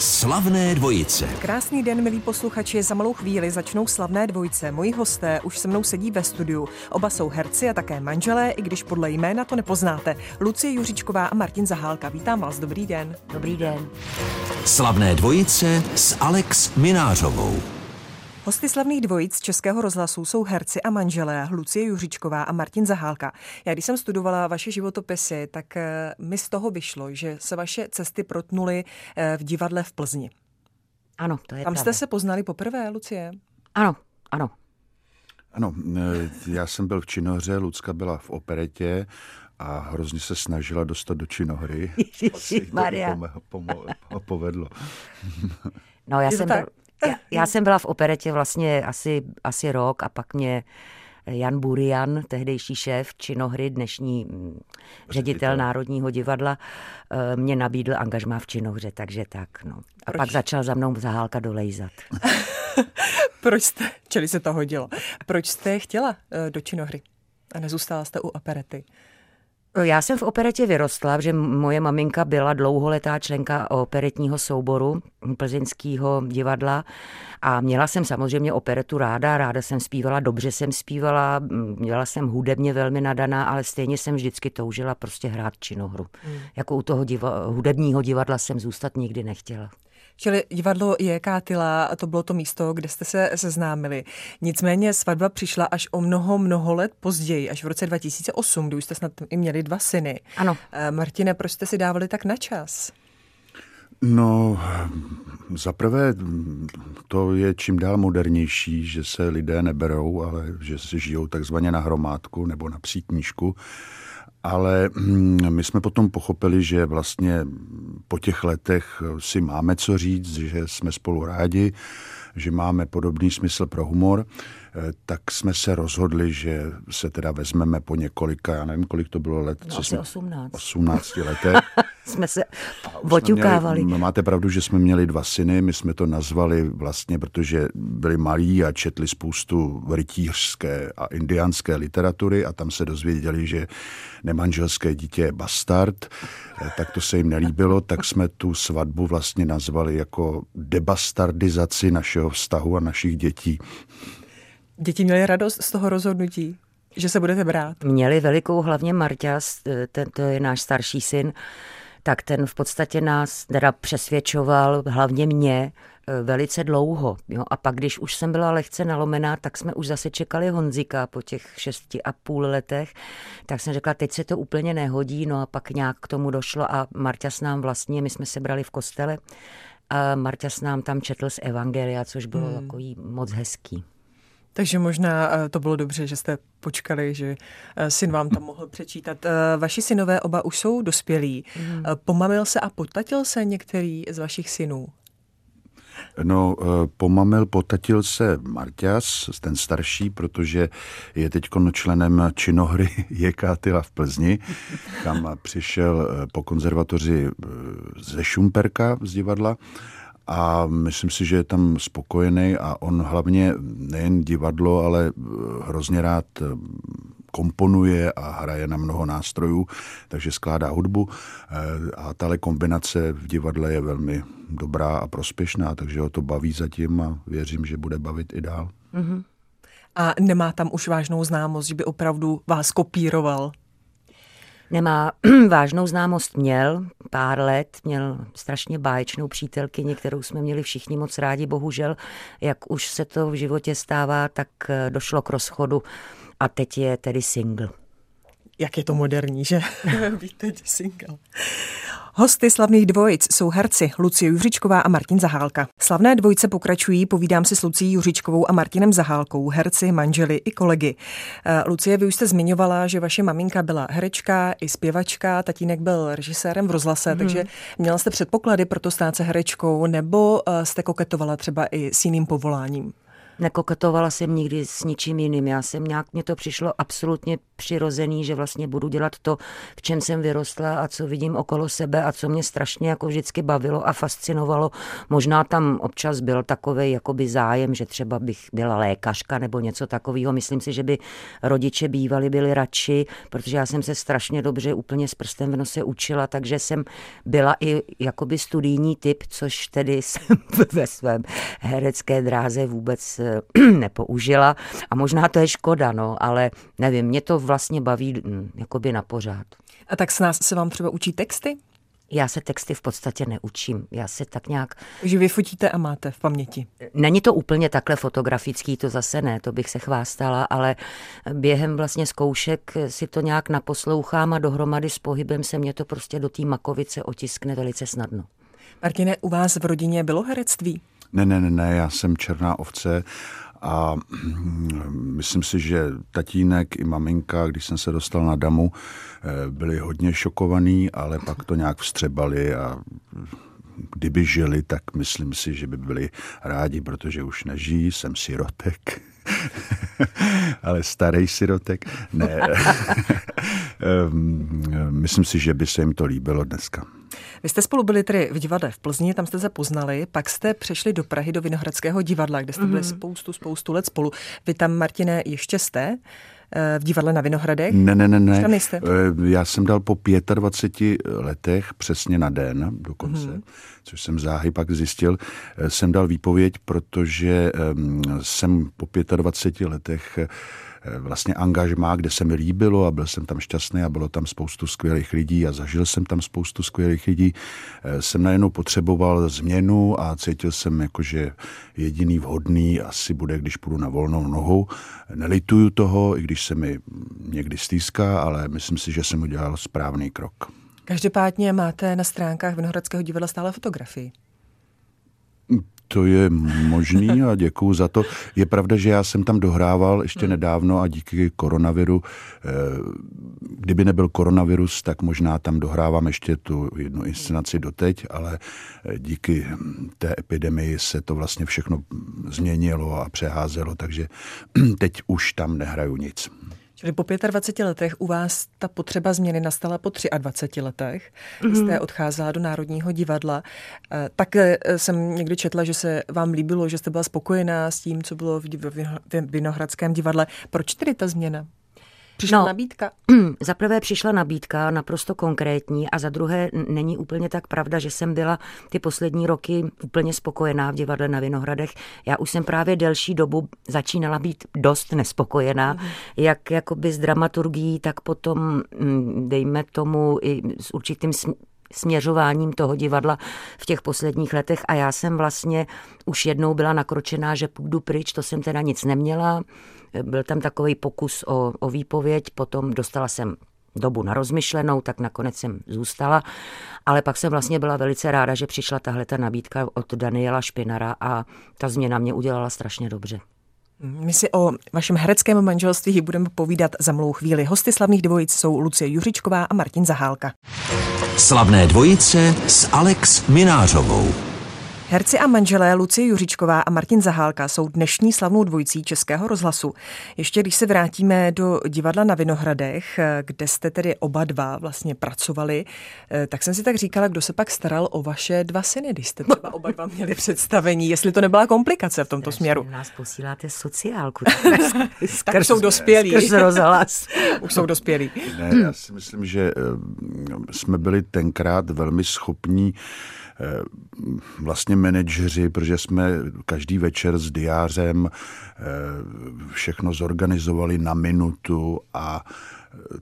Slavné dvojice. Krásný den, milí posluchači. Za malou chvíli začnou slavné dvojice. Moji hosté už se mnou sedí ve studiu. Oba jsou herci a také manželé, i když podle jména to nepoznáte. Lucie Juřičková a Martin Zahálka. Vítám vás, dobrý den. Dobrý den. Slavné dvojice s Alex Minářovou. Hosty slavných dvojic Českého rozhlasu jsou herci a manželé Lucie Juřičková a Martin Zahálka. Já když jsem studovala vaše životopisy, tak eh, mi z toho vyšlo, že se vaše cesty protnuly eh, v divadle v Plzni. Ano, to je Tam pravda. jste se poznali poprvé, Lucie? Ano, ano. Ano, e, já jsem byl v činohře, Lucka byla v operetě a hrozně se snažila dostat do činohry. Asi jí to Maria. pome- pomo- povedlo. No, já jsem, tak? byl, já, já jsem byla v operetě vlastně asi, asi rok a pak mě Jan Burian, tehdejší šéf činohry, dnešní mm, ředitel Národního divadla, eh, mě nabídl angažmá v činohře, takže tak, no. A Proč? pak začal za mnou Zahálka dolejzat. Proč jste, čili se to hodilo, proč jste chtěla eh, do činohry a nezůstala jste u operety? Já jsem v operetě vyrostla, protože moje maminka byla dlouholetá členka operetního souboru plzeňského divadla a měla jsem samozřejmě operetu ráda, ráda jsem zpívala, dobře jsem zpívala, měla jsem hudebně velmi nadaná, ale stejně jsem vždycky toužila prostě hrát činohru. Hmm. Jako u toho diva, hudebního divadla jsem zůstat nikdy nechtěla. Čili divadlo je Kátila, a to bylo to místo, kde jste se seznámili. Nicméně svatba přišla až o mnoho, mnoho let později, až v roce 2008, kdy už jste snad i měli dva syny. Ano. Eh, Martine, proč jste si dávali tak na čas? No, za prvé, to je čím dál modernější, že se lidé neberou, ale že si žijou takzvaně na hromádku nebo na přítnížku. Ale mm, my jsme potom pochopili, že vlastně po těch letech si máme co říct, že jsme spolu rádi, že máme podobný smysl pro humor, tak jsme se rozhodli, že se teda vezmeme po několika, já nevím, kolik to bylo let. No, asi jsme, 18. 18 letech. Jsme se Jsme oťukávali. Měli, máte pravdu, že jsme měli dva syny, my jsme to nazvali vlastně, protože byli malí a četli spoustu rytířské a indiánské literatury a tam se dozvěděli, že nemanželské dítě je bastard, Eh, tak to se jim nelíbilo, tak jsme tu svatbu vlastně nazvali jako debastardizaci našeho vztahu a našich dětí. Děti měly radost z toho rozhodnutí, že se budete brát. měli velikou hlavně Marťas, ten, to je náš starší syn, tak ten v podstatě nás teda přesvědčoval, hlavně mě, eh, velice dlouho. Jo? A pak, když už jsem byla lehce nalomená, tak jsme už zase čekali Honzika po těch šesti a půl letech. Tak jsem řekla, teď se to úplně nehodí, no a pak nějak k tomu došlo a Marťas nám vlastně, my jsme se brali v kostele, a Marťas nám tam četl z Evangelia, což bylo hmm. takový moc hezký. Takže možná eh, to bylo dobře, že jste počkali, že eh, syn vám tam mohl přečítat. Eh, Vaši synové oba už jsou dospělí. Eh, Pomamil se a potatil se některý z vašich synů? No, pomamil, potatil se Marťas, ten starší, protože je teď členem činohry Jekátyla v Plzni, kam přišel po konzervatoři ze Šumperka z divadla a myslím si, že je tam spokojený a on hlavně nejen divadlo, ale eh, hrozně rád eh, komponuje a hraje na mnoho nástrojů, takže skládá hudbu eh, a tahle kombinace v divadle je velmi dobrá a prospěšná, takže ho to baví zatím a věřím, že bude bavit i dál. A nemá tam už vážnou známost, že by opravdu vás kopíroval? Nemá vážnou známost měl pár let, měl strašně báječnou přítelkyni, kterou jsme měli všichni moc rádi, bohužel, jak už se to v životě stává, tak eh, došlo k rozchodu a teď je tedy single. Jak je to moderní, že? Být teď single. Hosty slavných dvojic jsou herci Lucie Juřičková a Martin Zahálka. Slavné dvojice pokračují, povídám si s Lucí Juřičkovou a Martinem Zahálkou, herci, manželi i kolegy. Eh, Lucie, vy už jste zmiňovala, že vaše maminka byla herečka i zpěvačka, tatínek byl režisérem v rozhlase, takže měla jste předpoklady pro to stát se herečkou, nebo eh, jste koketovala třeba i s jiným povoláním? Nekoketovala jsem nikdy s ničím jiným. Já jsem nějak, mně to přišlo absolutně přirozený, že vlastně budu dělat to, v čem jsem vyrostla a co vidím okolo sebe a co mě strašně jako vždycky bavilo a fascinovalo. Možná tam občas byl takový jakoby zájem, že třeba bych byla lékařka nebo něco takového. Myslím si, že by rodiče bývali byli radši, protože já jsem se strašně dobře úplně s prstem v nose učila, takže jsem byla i jakoby studijní typ, což tedy jsem ve svém herecké dráze vůbec eh, nepoužila. A možná to je škoda, no, ale nevím, mě to vlastně baví hm, jakoby na pořád. A tak s nás se vám třeba učí texty? Já se texty v podstatě neučím. Já se tak nějak... Že vy fotíte a máte v paměti. Není to úplně takhle fotografický, to zase ne, to bych se chvástala, ale během vlastně zkoušek si to nějak naposlouchám a dohromady s pohybem se mě to prostě do té makovice otiskne velice snadno. Martine, u vás v rodině bylo herectví? Ne, ne, ne, ne, já jsem černá ovce a myslím si, že tatínek i maminka, když jsem se dostal na damu, eh, byli hodně šokovaní, ale pak to nějak vstřebali a kdyby žili, tak myslím si, že by byli rádi, protože už nežijí, jsem sirotek. ale starý sirotek. Ne. Myslím si, že by se jim to líbilo dneska. Vy jste spolu byli tedy v divadle v Plzni, tam jste se poznali, pak jste přešli do Prahy do Vinohradského divadla, kde jste byli mm. spoustu, spoustu let spolu. Vy tam, Martine, ještě jste? Eh, v divadle na Vinohradech? Ne, ne, ne, ne. Eh, já jsem dal po 25 letech, přesně na den dokonce, mm-hmm. což jsem záhy pak zjistil, eh, jsem dal výpověď, protože jsem po 25 letech vlastně angažmá, kde se mi líbilo a byl jsem tam šťastný a bylo tam spoustu skvělých lidí a zažil jsem tam spoustu skvělých lidí. Eh, jsem najednou potřeboval změnu a cítil jsem jako, že jediný vhodný asi bude, když půjdu na volnou nohu. Nelituju toho, i když se mi někdy stýská, ale myslím si, že jsem udělal správný krok. Každopádně máte na stránkách Vinohradského divadla stále fotografii. To je možný a děkuju za to. Je pravda, že já jsem tam dohrával ještě hmm. nedávno a díky koronaviru, eh, kdyby nebyl koronavirus, tak možná tam dohrávám ještě tu jednu inscenaci doteď, ale eh, díky té epidemii se to vlastně všechno změnilo a přeházelo, takže teď už tam nehraju nic. Čili po 25 letech u vás ta potřeba změny nastala po 23 letech. Mm-hmm. Jste odcházela do Národního divadla. Eh, tak eh, jsem někdy četla, že se vám líbilo, že jste byla spokojená s tím, co bylo v Vinohradském divadle. Proč tedy ta změna? Přišla no, nabídka? Za prvé přišla nabídka naprosto konkrétní a za druhé není úplně tak pravda, že jsem byla ty poslední roky úplně spokojená v divadle na Vinohradech. Já už jsem právě delší dobu začínala být dost nespokojená, mm. jak jakoby s dramaturgií, tak potom, mm, dejme tomu, i s určitým směřováním toho divadla v těch posledních letech a já jsem vlastně už jednou byla nakročená, že půjdu pryč, to jsem teda nic neměla. Byl tam takový pokus o, o výpověď, potom dostala jsem dobu na rozmyšlenou, tak nakonec jsem zůstala, ale pak jsem vlastně byla velice ráda, že přišla tahle ta nabídka od Daniela Špinara a ta změna mě udělala strašně dobře. My si o vašem hereckém manželství budeme povídat za mlou chvíli. Hosty slavných dvojic jsou Lucie Juřičková a Martin Zahálka. Slavné dvojice s Alex Minářovou. Herci a manželé Lucie Juřičková a Martin Zahálka jsou dnešní slavnou dvojicí Českého rozhlasu. Ještě když se vrátíme do divadla na Vinohradech, kde jste tedy oba dva vlastně pracovali, eh, tak jsem si tak říkala, kdo se pak staral o vaše dva syny, když jste třeba oba dva měli představení, jestli to nebyla komplikace v tomto směru. Nás posíláte sociálku. tak jsou dospělí. rozhlas. už jsou dospělí. Ne, já si myslím, že eh, jsme byli tenkrát velmi schopní vlastně manažeři, protože jsme každý večer s diářem eh, všechno zorganizovali na minutu a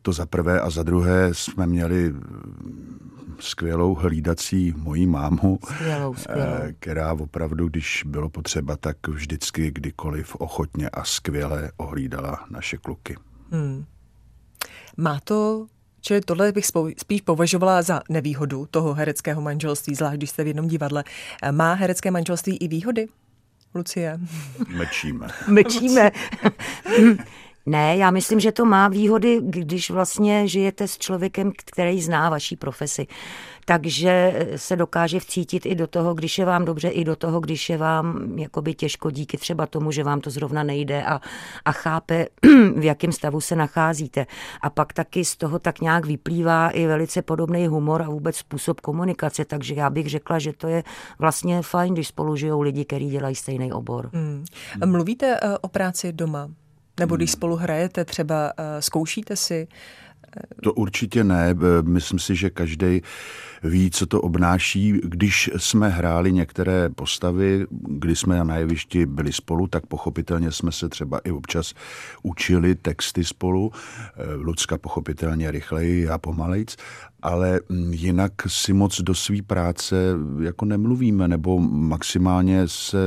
to za prvé a za druhé jsme měli skvělou hlídací mojí mámu, skvělou, skvělou. Eh, která opravdu, když bylo potřeba, tak vždycky kdykoliv ochotně a skvěle ohlídala naše kluky. Hmm. Má to Čili tohle bych spíš považovala za nevýhodu toho hereckého manželství, zvlášť když jste v jednom divadle. Má herecké manželství i výhody? Lucie? Mečíme. Mečíme. Ne, já myslím, že to má výhody, když vlastně žijete s člověkem, který zná vaší profesi. Takže se dokáže vcítit i do toho, když je vám dobře, i do toho, když je vám jakoby těžko díky třeba tomu, že vám to zrovna nejde a, a chápe, v jakém stavu se nacházíte. A pak taky z toho tak nějak vyplývá i velice podobný humor a vůbec způsob komunikace, takže já bych řekla, že to je vlastně fajn, když spolu žijou lidi, kteří dělají stejný obor. Hmm. Mluvíte uh, o práci doma? Nebo když spolu hrajete, třeba uh, zkoušíte si? To určitě ne. Myslím si, že každý ví, co to obnáší. Když jsme hráli některé postavy, kdy jsme na jevišti byli spolu, tak pochopitelně jsme se třeba i občas učili texty spolu. Lucka pochopitelně rychleji, já pomalejc, ale jinak si moc do své práce jako nemluvíme, nebo maximálně se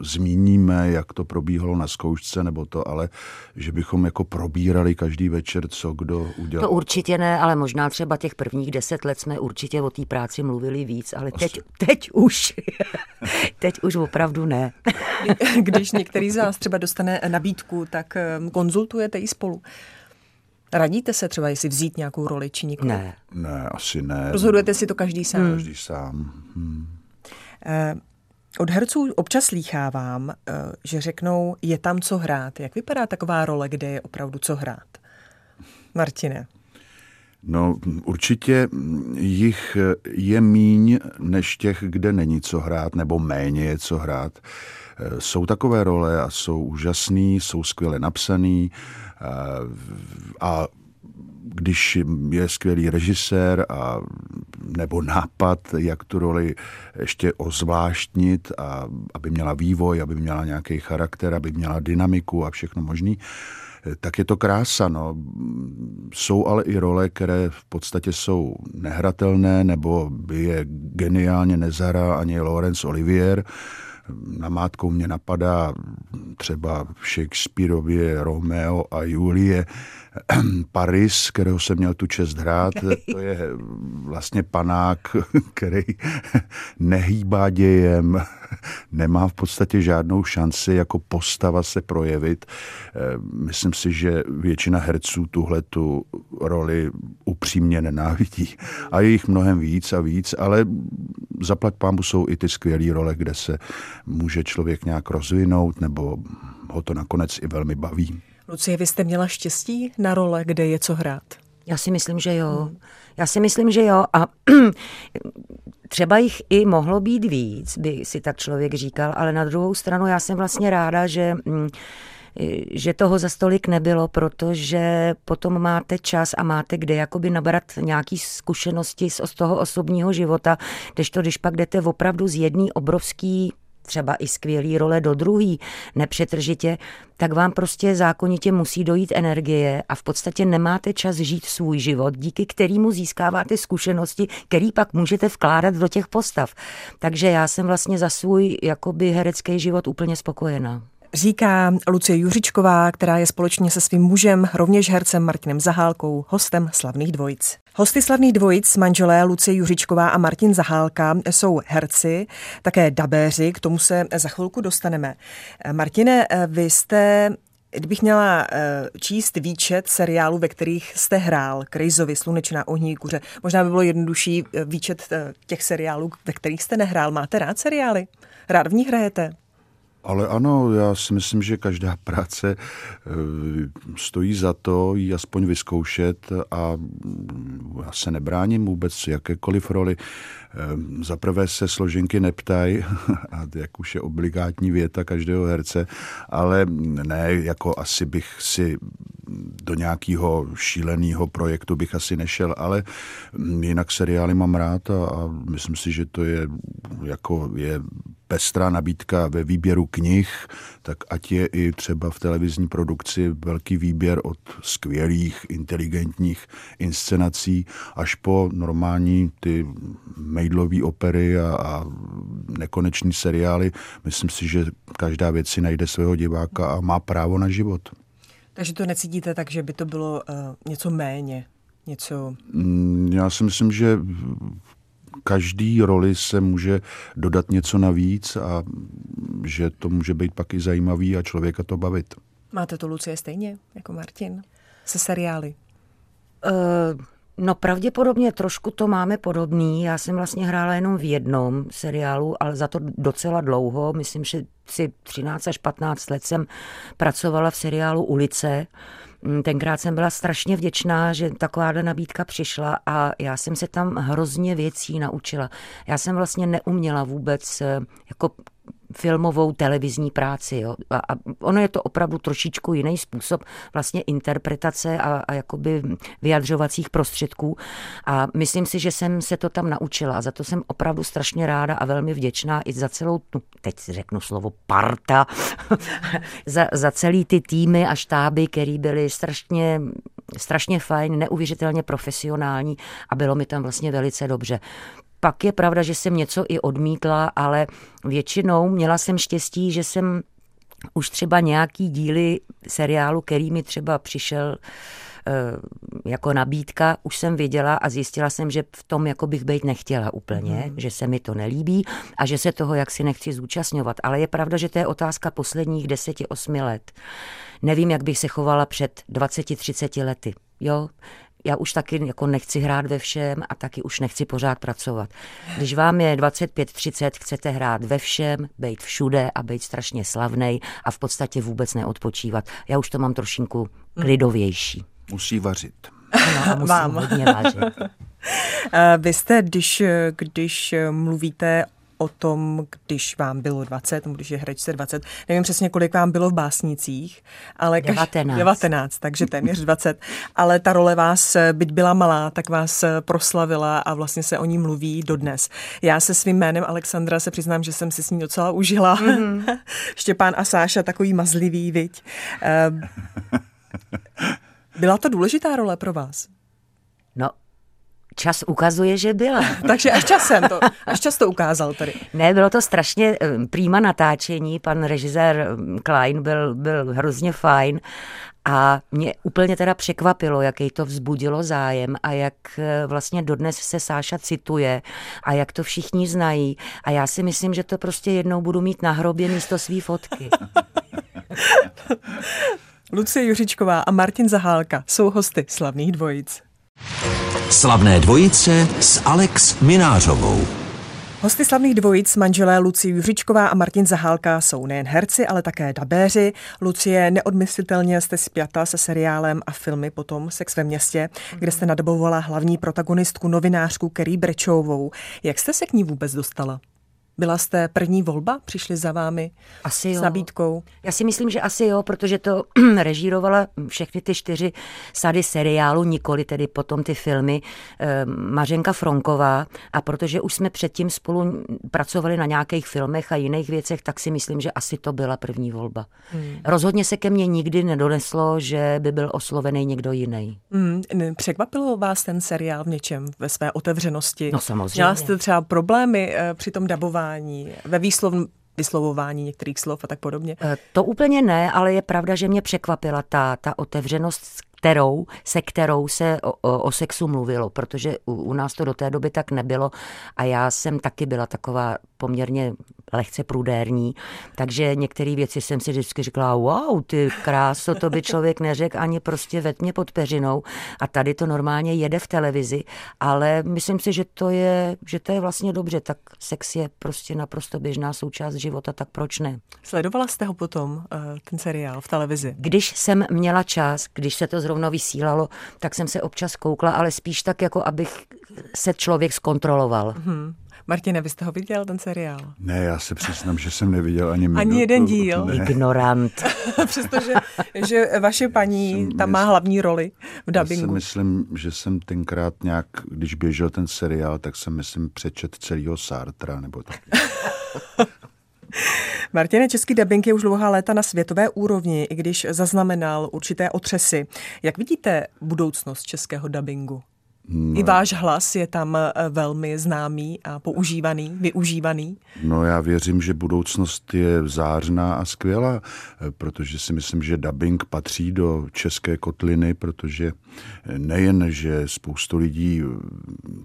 zmíníme, jak to probíhalo na zkoušce, nebo to, ale že bychom jako probírali každý večer, co kdo udělal. To určitě ne, ale možná třeba těch prvních deset let jsme určitě o té práci mluvili víc, ale teď, teď už, teď už opravdu ne. Když některý z vás třeba dostane nabídku, tak ehm, konzultujete ji spolu. Radíte se třeba, jestli vzít nějakou roli či nikoli? Ne. Ne, asi ne. Rozhodujete si to každý sám? Každý sám. Hmm. Od herců občas slýchávám, eh, že řeknou, je tam co hrát. Jak vypadá taková role, kde je opravdu co hrát? Martine. No určitě jich je míň než těch, kde není co hrát, nebo méně je co hrát. Eh, jsou takové role a jsou úžasný, jsou skvěle napsaný eh, a když je skvělý režisér a nebo nápad, jak tu roli ještě ozvláštnit, a aby měla vývoj, aby měla nějaký charakter, aby měla dynamiku a všechno možný, tak je to krása. No. Jsou ale i role, které v podstatě jsou nehratelné, nebo by je geniálně nezahrál ani Laurence Olivier, namátkou mě napadá třeba v Shakespeareově Romeo a Julie Paris, kterého jsem měl tu čest hrát. To je vlastně panák, který nehýbá dějem, nemá v podstatě žádnou šanci jako postava se projevit. Myslím si, že většina herců tuhle tu roli upřímně nenávidí. A je jich mnohem víc a víc, ale zaplať pámu jsou i ty skvělé role, kde se může člověk nějak rozvinout nebo ho to nakonec i velmi baví. Lucie, vy jste měla štěstí na role, kde je co hrát? Já si myslím, že jo. Já si myslím, že jo. A třeba jich i mohlo být víc, by si tak člověk říkal, ale na druhou stranu já jsem vlastně ráda, že mm, že toho za stolik nebylo, protože potom máte čas a máte kde jakoby nabrat nějaký zkušenosti z toho osobního života, to, když pak jdete opravdu z jedný obrovský třeba i skvělý role do druhý, nepřetržitě, tak vám prostě zákonitě musí dojít energie a v podstatě nemáte čas žít svůj život, díky kterému získáváte zkušenosti, který pak můžete vkládat do těch postav. Takže já jsem vlastně za svůj jakoby herecký život úplně spokojená. Říká Lucie Juřičková, která je společně se svým mužem, rovněž hercem Martinem Zahálkou, hostem Slavných dvojic. Hosty Slavných dvojic, manželé Lucie Juřičková a Martin Zahálka, jsou herci, také dabéři, k tomu se za chvilku dostaneme. Martine, vy jste Kdybych měla eh, číst výčet seriálů, ve kterých jste hrál, Krejzovi, Slunečná ohní kuře, možná by bylo jednodušší eh, výčet eh, těch seriálů, ve kterých jste nehrál. Máte rád seriály? Rád v nich hrajete? Ale ano, já si myslím, že každá práce eh, stojí za to ji aspoň vyzkoušet a já se nebráním vůbec jakékoliv roli. Eh, za prvé se složenky neptají, a jak už je obligátní věta každého herce, ale ne, jako asi bych si do nějakého šíleného projektu bych asi nešel, ale jinak seriály mám rád a, a myslím si, že to je jako je pestrá nabídka ve výběru knih, tak ať je i třeba v televizní produkci velký výběr od skvělých, inteligentních inscenací až po normální ty mejdlové opery a, a nekoneční seriály. Myslím si, že každá věc si najde svého diváka a má právo na život. Takže to necítíte tak, že by to bylo uh, něco méně? Něco... Mm, já si myslím, že každý roli se může dodat něco navíc a že to může být pak i zajímavý a člověka to bavit. Máte to, Lucie, stejně jako Martin? Se seriály? Uh, no pravděpodobně trošku to máme podobný. Já jsem vlastně hrála jenom v jednom seriálu, ale za to docela dlouho. Myslím, že si 13 až 15 let jsem pracovala v seriálu Ulice. Mm, tenkrát jsem byla strašně vděčná, že takováhle nabídka přišla a já jsem se tam hrozně věcí naučila. Já jsem vlastně neuměla vůbec eh, jako filmovou televizní práci. Jo. A, a ono je to opravdu trošičku jiný způsob vlastně interpretace a, a jakoby vyjadřovacích prostředků. A myslím si, že jsem se to tam naučila a za to jsem opravdu strašně ráda a velmi vděčná i za celou, tu, teď řeknu slovo parta, za, za celý ty týmy a štáby, který byly strašně strašně fajn, neuvěřitelně profesionální a bylo mi tam vlastně velice dobře. Pak je pravda, že jsem něco i odmítla, ale většinou měla jsem štěstí, že jsem už třeba nějaký díly seriálu, který mi třeba přišel eh, jako nabídka, už jsem věděla a zjistila jsem, že v tom jako bych být nechtěla úplně, mm. že se mi to nelíbí a že se toho jaksi nechci zúčastňovat. Ale je pravda, že to je otázka posledních deseti, osmi let. Nevím, jak bych se chovala před 20-30 lety. Jo, já už taky jako nechci hrát ve všem a taky už nechci pořád pracovat. Když vám je 25-30, chcete hrát ve všem, být všude a být strašně slavnej a v podstatě vůbec neodpočívat. Já už to mám trošinku klidovější. Musí vařit. A musím Vám. hodně vařit. Vy jste, když, když mluvíte o tom, když vám bylo 20, nebo když je herečce 20, nevím přesně, kolik vám bylo v básnicích, ale 19. 19, takže téměř 20, ale ta role vás, byť byla malá, tak vás proslavila a vlastně se o ní mluví dodnes. Já se svým jménem Alexandra se přiznám, že jsem si s ní docela užila. Mm-hmm. Štěpán a Sáša takový mazlivý, viď. Ehm, byla to důležitá role pro vás? No, Čas ukazuje, že byla. Takže až časem to, až čas to ukázal tady. Ne, bylo to strašně eh, prýma natáčení, pan režisér eh, Klein byl, byl hrozně fajn a mě úplně teda překvapilo, jaký to vzbudilo zájem a jak eh, vlastně dodnes se Sáša cituje a jak to všichni znají. A já si myslím, že to prostě jednou budu mít na hrobě místo svý fotky. Lucie Juřičková a Martin Zahálka jsou hosty slavných dvojic. Slavné dvojice s Alex Minářovou. Hosty slavných dvojic manželé Lucie Juřičková a Martin Zahálka jsou nejen herci, ale také dabéři. Lucie, neodmyslitelně jste spjata se seriálem a filmy potom Sex ve městě, kde jste nadabovala hlavní protagonistku novinářku Kerry Brečovou. Jak jste se k ní vůbec dostala? Byla jste první volba? Přišli za vámi asi s jo. nabídkou? Já si myslím, že asi jo, protože to režírovala všechny ty čtyři sady seriálu, nikoli tedy potom ty filmy, eh, Mařenka Fronková a protože už jsme předtím spolu pracovali na nějakých filmech a jiných věcech, tak si myslím, že asi to byla první volba. Hmm. Rozhodně se ke mně nikdy nedoneslo, že by byl oslovený někdo jiný. Hmm. Překvapilo vás ten seriál v něčem ve své otevřenosti? No samozřejmě. Měla jste třeba problémy eh, při tom dabování? Vyslovování, ve výslov, vyslovování některých slov a tak podobně? Eh, to úplně ne, ale je pravda, že mě překvapila ta, ta otevřenost, kterou, se kterou se o, o, o sexu mluvilo, protože u, u nás to do té doby tak nebylo a já jsem taky byla taková poměrně lehce prudérní, takže některé věci jsem si vždycky říkala, wow, ty kráso, to by člověk neřekl ani prostě ve tmě pod peřinou a tady to normálně jede v televizi, ale myslím si, že to je, že to je vlastně dobře, tak sex je prostě naprosto běžná součást života, tak proč ne? Sledovala jste ho potom, eh, ten seriál v televizi? Když jsem měla čas, když se to zrovna vysílalo, tak jsem se občas koukla, ale spíš tak, jako abych se člověk zkontroloval. Hmm. Martine, vy jste ho viděl, ten seriál? Ne, já se přiznám, že jsem neviděl ani minutu. Ani jeden díl. Ne. Ignorant. Přestože že vaše paní jsem tam má hlavní roli v dubbingu. Já si myslím, že jsem tenkrát nějak, když běžel ten seriál, tak jsem myslím přečet celého Sartra, nebo tak. Martine, český dubbing je už dlouhá léta na světové úrovni, i když zaznamenal určité otřesy. Jak vidíte budoucnost českého dubbingu? No. I váš hlas je tam eh, velmi známý a používaný, využívaný. No já věřím, že budoucnost je zářná a skvělá, eh, protože si myslím, že dubbing patří do české kotliny, protože eh, nejen, že spoustu lidí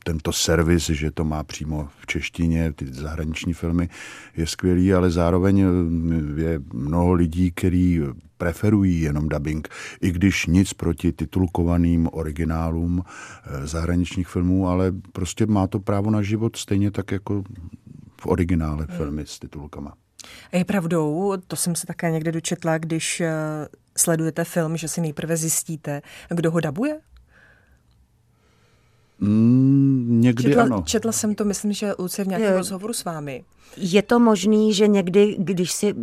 tento servis, že to má přímo v češtině, ty zahraniční filmy, je skvělý, ale zároveň je mnoho lidí, který preferují jenom dubbing, i když nic proti titulkovaným originálům eh, zahraničních filmů, ale prostě má to právo na život stejně tak jako v originále hmm. filmy s titulkama. A je pravdou, to jsem se také někde dočetla, když eh, sledujete film, že si nejprve zjistíte, kdo ho dabuje? Mm, někdy četla, ano. Četla jsem to, myslím, že Lucie v nějakém je. rozhovoru s vámi. Je to možný, že někdy, když, si,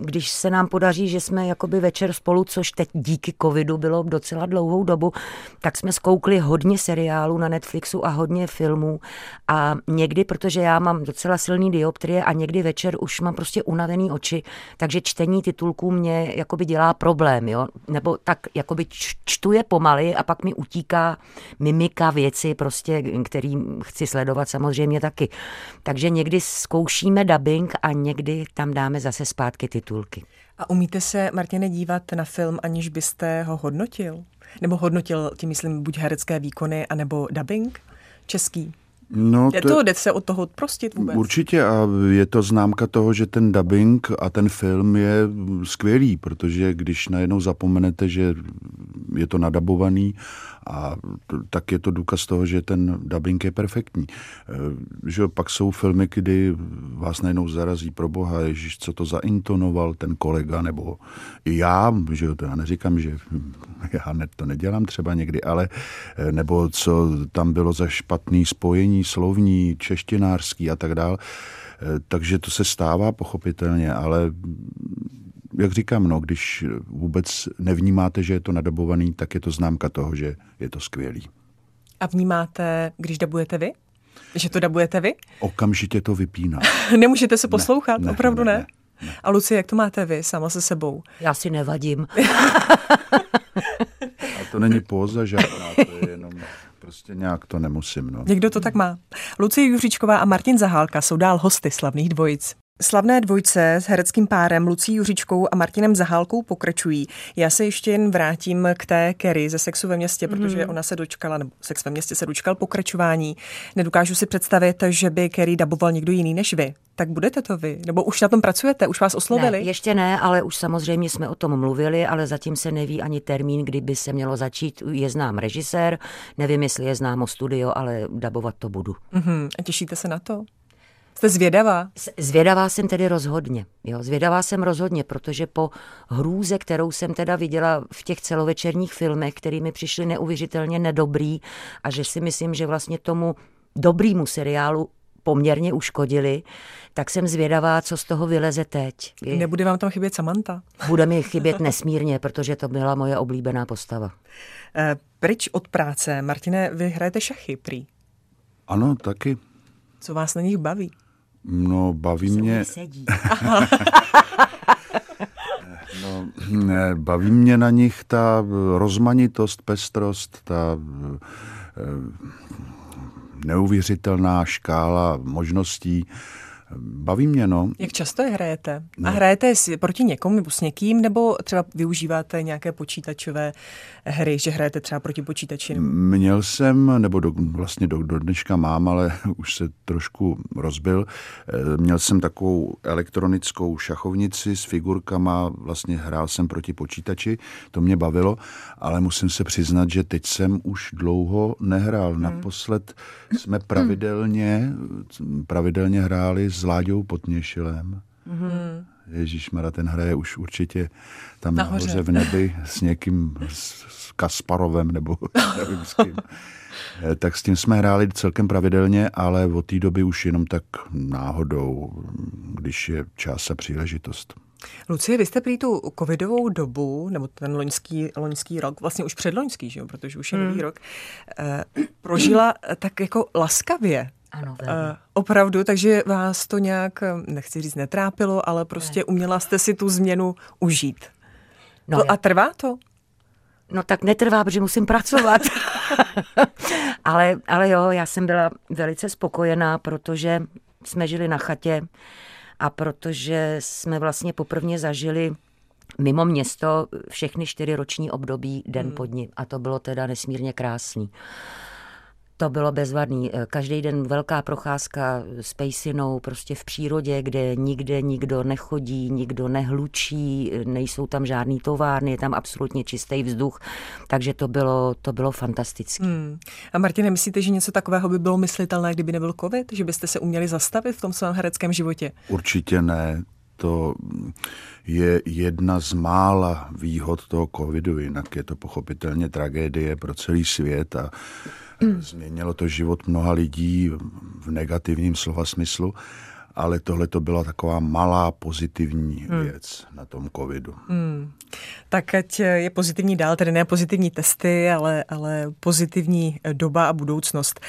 když se nám podaří, že jsme jakoby večer spolu, což teď díky covidu bylo docela dlouhou dobu, tak jsme zkoukli hodně seriálů na Netflixu a hodně filmů a někdy, protože já mám docela silný dioptrie a někdy večer už mám prostě unavený oči, takže čtení titulků mě jakoby dělá problém, jo? nebo tak jakoby čtu je pomaly a pak mi utíká mimika věci, prostě, který chci sledovat samozřejmě taky. Takže někdy zkouším zkoušíme dubbing a někdy tam dáme zase zpátky titulky. A umíte se, Martine, dívat na film, aniž byste ho hodnotil? Nebo hodnotil, tím myslím, buď herecké výkony, anebo dubbing český? No, je to, to, jde se od toho prostit vůbec? Určitě a je to známka toho, že ten dubbing a ten film je skvělý, protože když najednou zapomenete, že je to nadabovaný a tak je to důkaz toho, že ten dubbing je perfektní. E, že pak jsou filmy, kdy vás najednou zarazí pro boha, ježiš, co to zaintonoval ten kolega, nebo i já, že to já neříkám, že já to nedělám třeba někdy, ale e, nebo co tam bylo za špatný spojení slovní, češtinářský a tak dál. E, takže to se stává pochopitelně, ale jak říkám, no, když vůbec nevnímáte, že je to nadabovaný, tak je to známka toho, že je to skvělý. A vnímáte, když dabujete vy? Že to dabujete vy? Okamžitě to vypíná. Nemůžete se poslouchat? Ne, Opravdu ne? ne? ne. A Luci, jak to máte vy sama se sebou? Já si nevadím. A to není póza žádná, to je jenom prostě nějak to nemusím. No. Někdo to tak má. Lucie Juříčková a Martin Zahálka jsou dál hosty slavných dvojic. Slavné dvojce s hereckým párem Lucí Juřičkou a Martinem Zahálkou pokračují. Já se ještě jen vrátím k té Kerry ze Sexu ve městě, protože mm. ona se dočkala, nebo Sex ve městě se dočkal pokračování. Nedokážu si představit, že by Kerry daboval někdo jiný než vy. Tak budete to vy? Nebo už na tom pracujete? Už vás oslovili? Ne, ještě ne, ale už samozřejmě jsme o tom mluvili, ale zatím se neví ani termín, kdy by se mělo začít. Je znám režisér, nevím, jestli je známo studio, ale dabovat to budu. Mm-hmm. A těšíte se na to? Jste zvědavá? Zvědavá jsem tedy rozhodně. Jo, zvědavá jsem rozhodně, protože po hrůze, kterou jsem teda viděla v těch celovečerních filmech, který mi přišly neuvěřitelně nedobrý a že si myslím, že vlastně tomu dobrýmu seriálu poměrně uškodili, tak jsem zvědavá, co z toho vyleze teď. Nebude vám tam chybět Samantha? Bude mi chybět nesmírně, protože to byla moje oblíbená postava. E, pryč od práce. Martine, vy hrajete šachy, prý. Ano, taky. Co vás na nich baví? No, baví mě... no, ne, baví mě na nich ta rozmanitost, pestrost, ta eh, neuvěřitelná škála možností. Baví mě, no. Jak často je hrajete? No. A hrajete proti někomu nebo s někým, nebo třeba využíváte nějaké počítačové hry, že hrajete třeba proti počítači? Měl jsem, nebo do, vlastně do, do dneška mám, ale už se trošku rozbil. Eh, měl jsem takovou elektronickou šachovnici s figurkama, vlastně hrál jsem proti počítači, to mě bavilo, ale musím se přiznat, že teď jsem už dlouho nehrál. Hmm. Naposled jsme pravidelně, pravidelně hráli s Láďou Potněšilem. Mm-hmm. Ježíš Mara, ten hraje už určitě tam nahoře, nahoře v nebi s někým, s Kasparovem nebo nevím s kým. Eh, tak s tím jsme hráli celkem pravidelně, ale od té doby už jenom tak náhodou, když je čas a příležitost. Lucie, vy jste prý tu covidovou dobu, nebo ten loňský, loňský rok, vlastně už předloňský, že jo, protože už je nový hmm. rok, eh, prožila tak jako laskavě. Ano, uh, opravdu, takže vás to nějak, nechci říct, netrápilo, ale prostě ne. uměla jste si tu změnu užít. No, to, a trvá to? No tak netrvá, protože musím pracovat. ale, ale jo, já jsem byla velice spokojená, protože jsme žili na chatě a protože jsme vlastně poprvně zažili mimo město všechny čtyři roční období den hmm. pod ním. A to bylo teda nesmírně krásný. To bylo bezvadný. Každý den velká procházka s pejsinou prostě v přírodě, kde nikde nikdo nechodí, nikdo nehlučí, nejsou tam žádný továrny, je tam absolutně čistý vzduch, takže to bylo, to bylo fantastické. Hmm. A Martine, myslíte, že něco takového by bylo myslitelné, kdyby nebyl covid? Že byste se uměli zastavit v tom svém hereckém životě? Určitě ne to je jedna z mála výhod toho covidu, jinak je to pochopitelně tragédie pro celý svět a změnilo to život mnoha lidí v negativním slova smyslu, ale tohle to byla taková malá pozitivní hmm. věc na tom covidu. Hmm. Tak ať je pozitivní dál, tedy ne pozitivní testy, ale, ale pozitivní doba a budoucnost.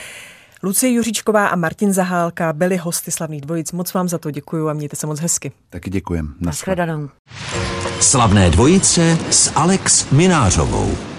Lucie Juříčková a Martin Zahálka byli hosty slavných dvojic. Moc vám za to děkuji a mějte se moc hezky. Taky děkujem. Naschledanou. Slavné dvojice s Alex Minářovou.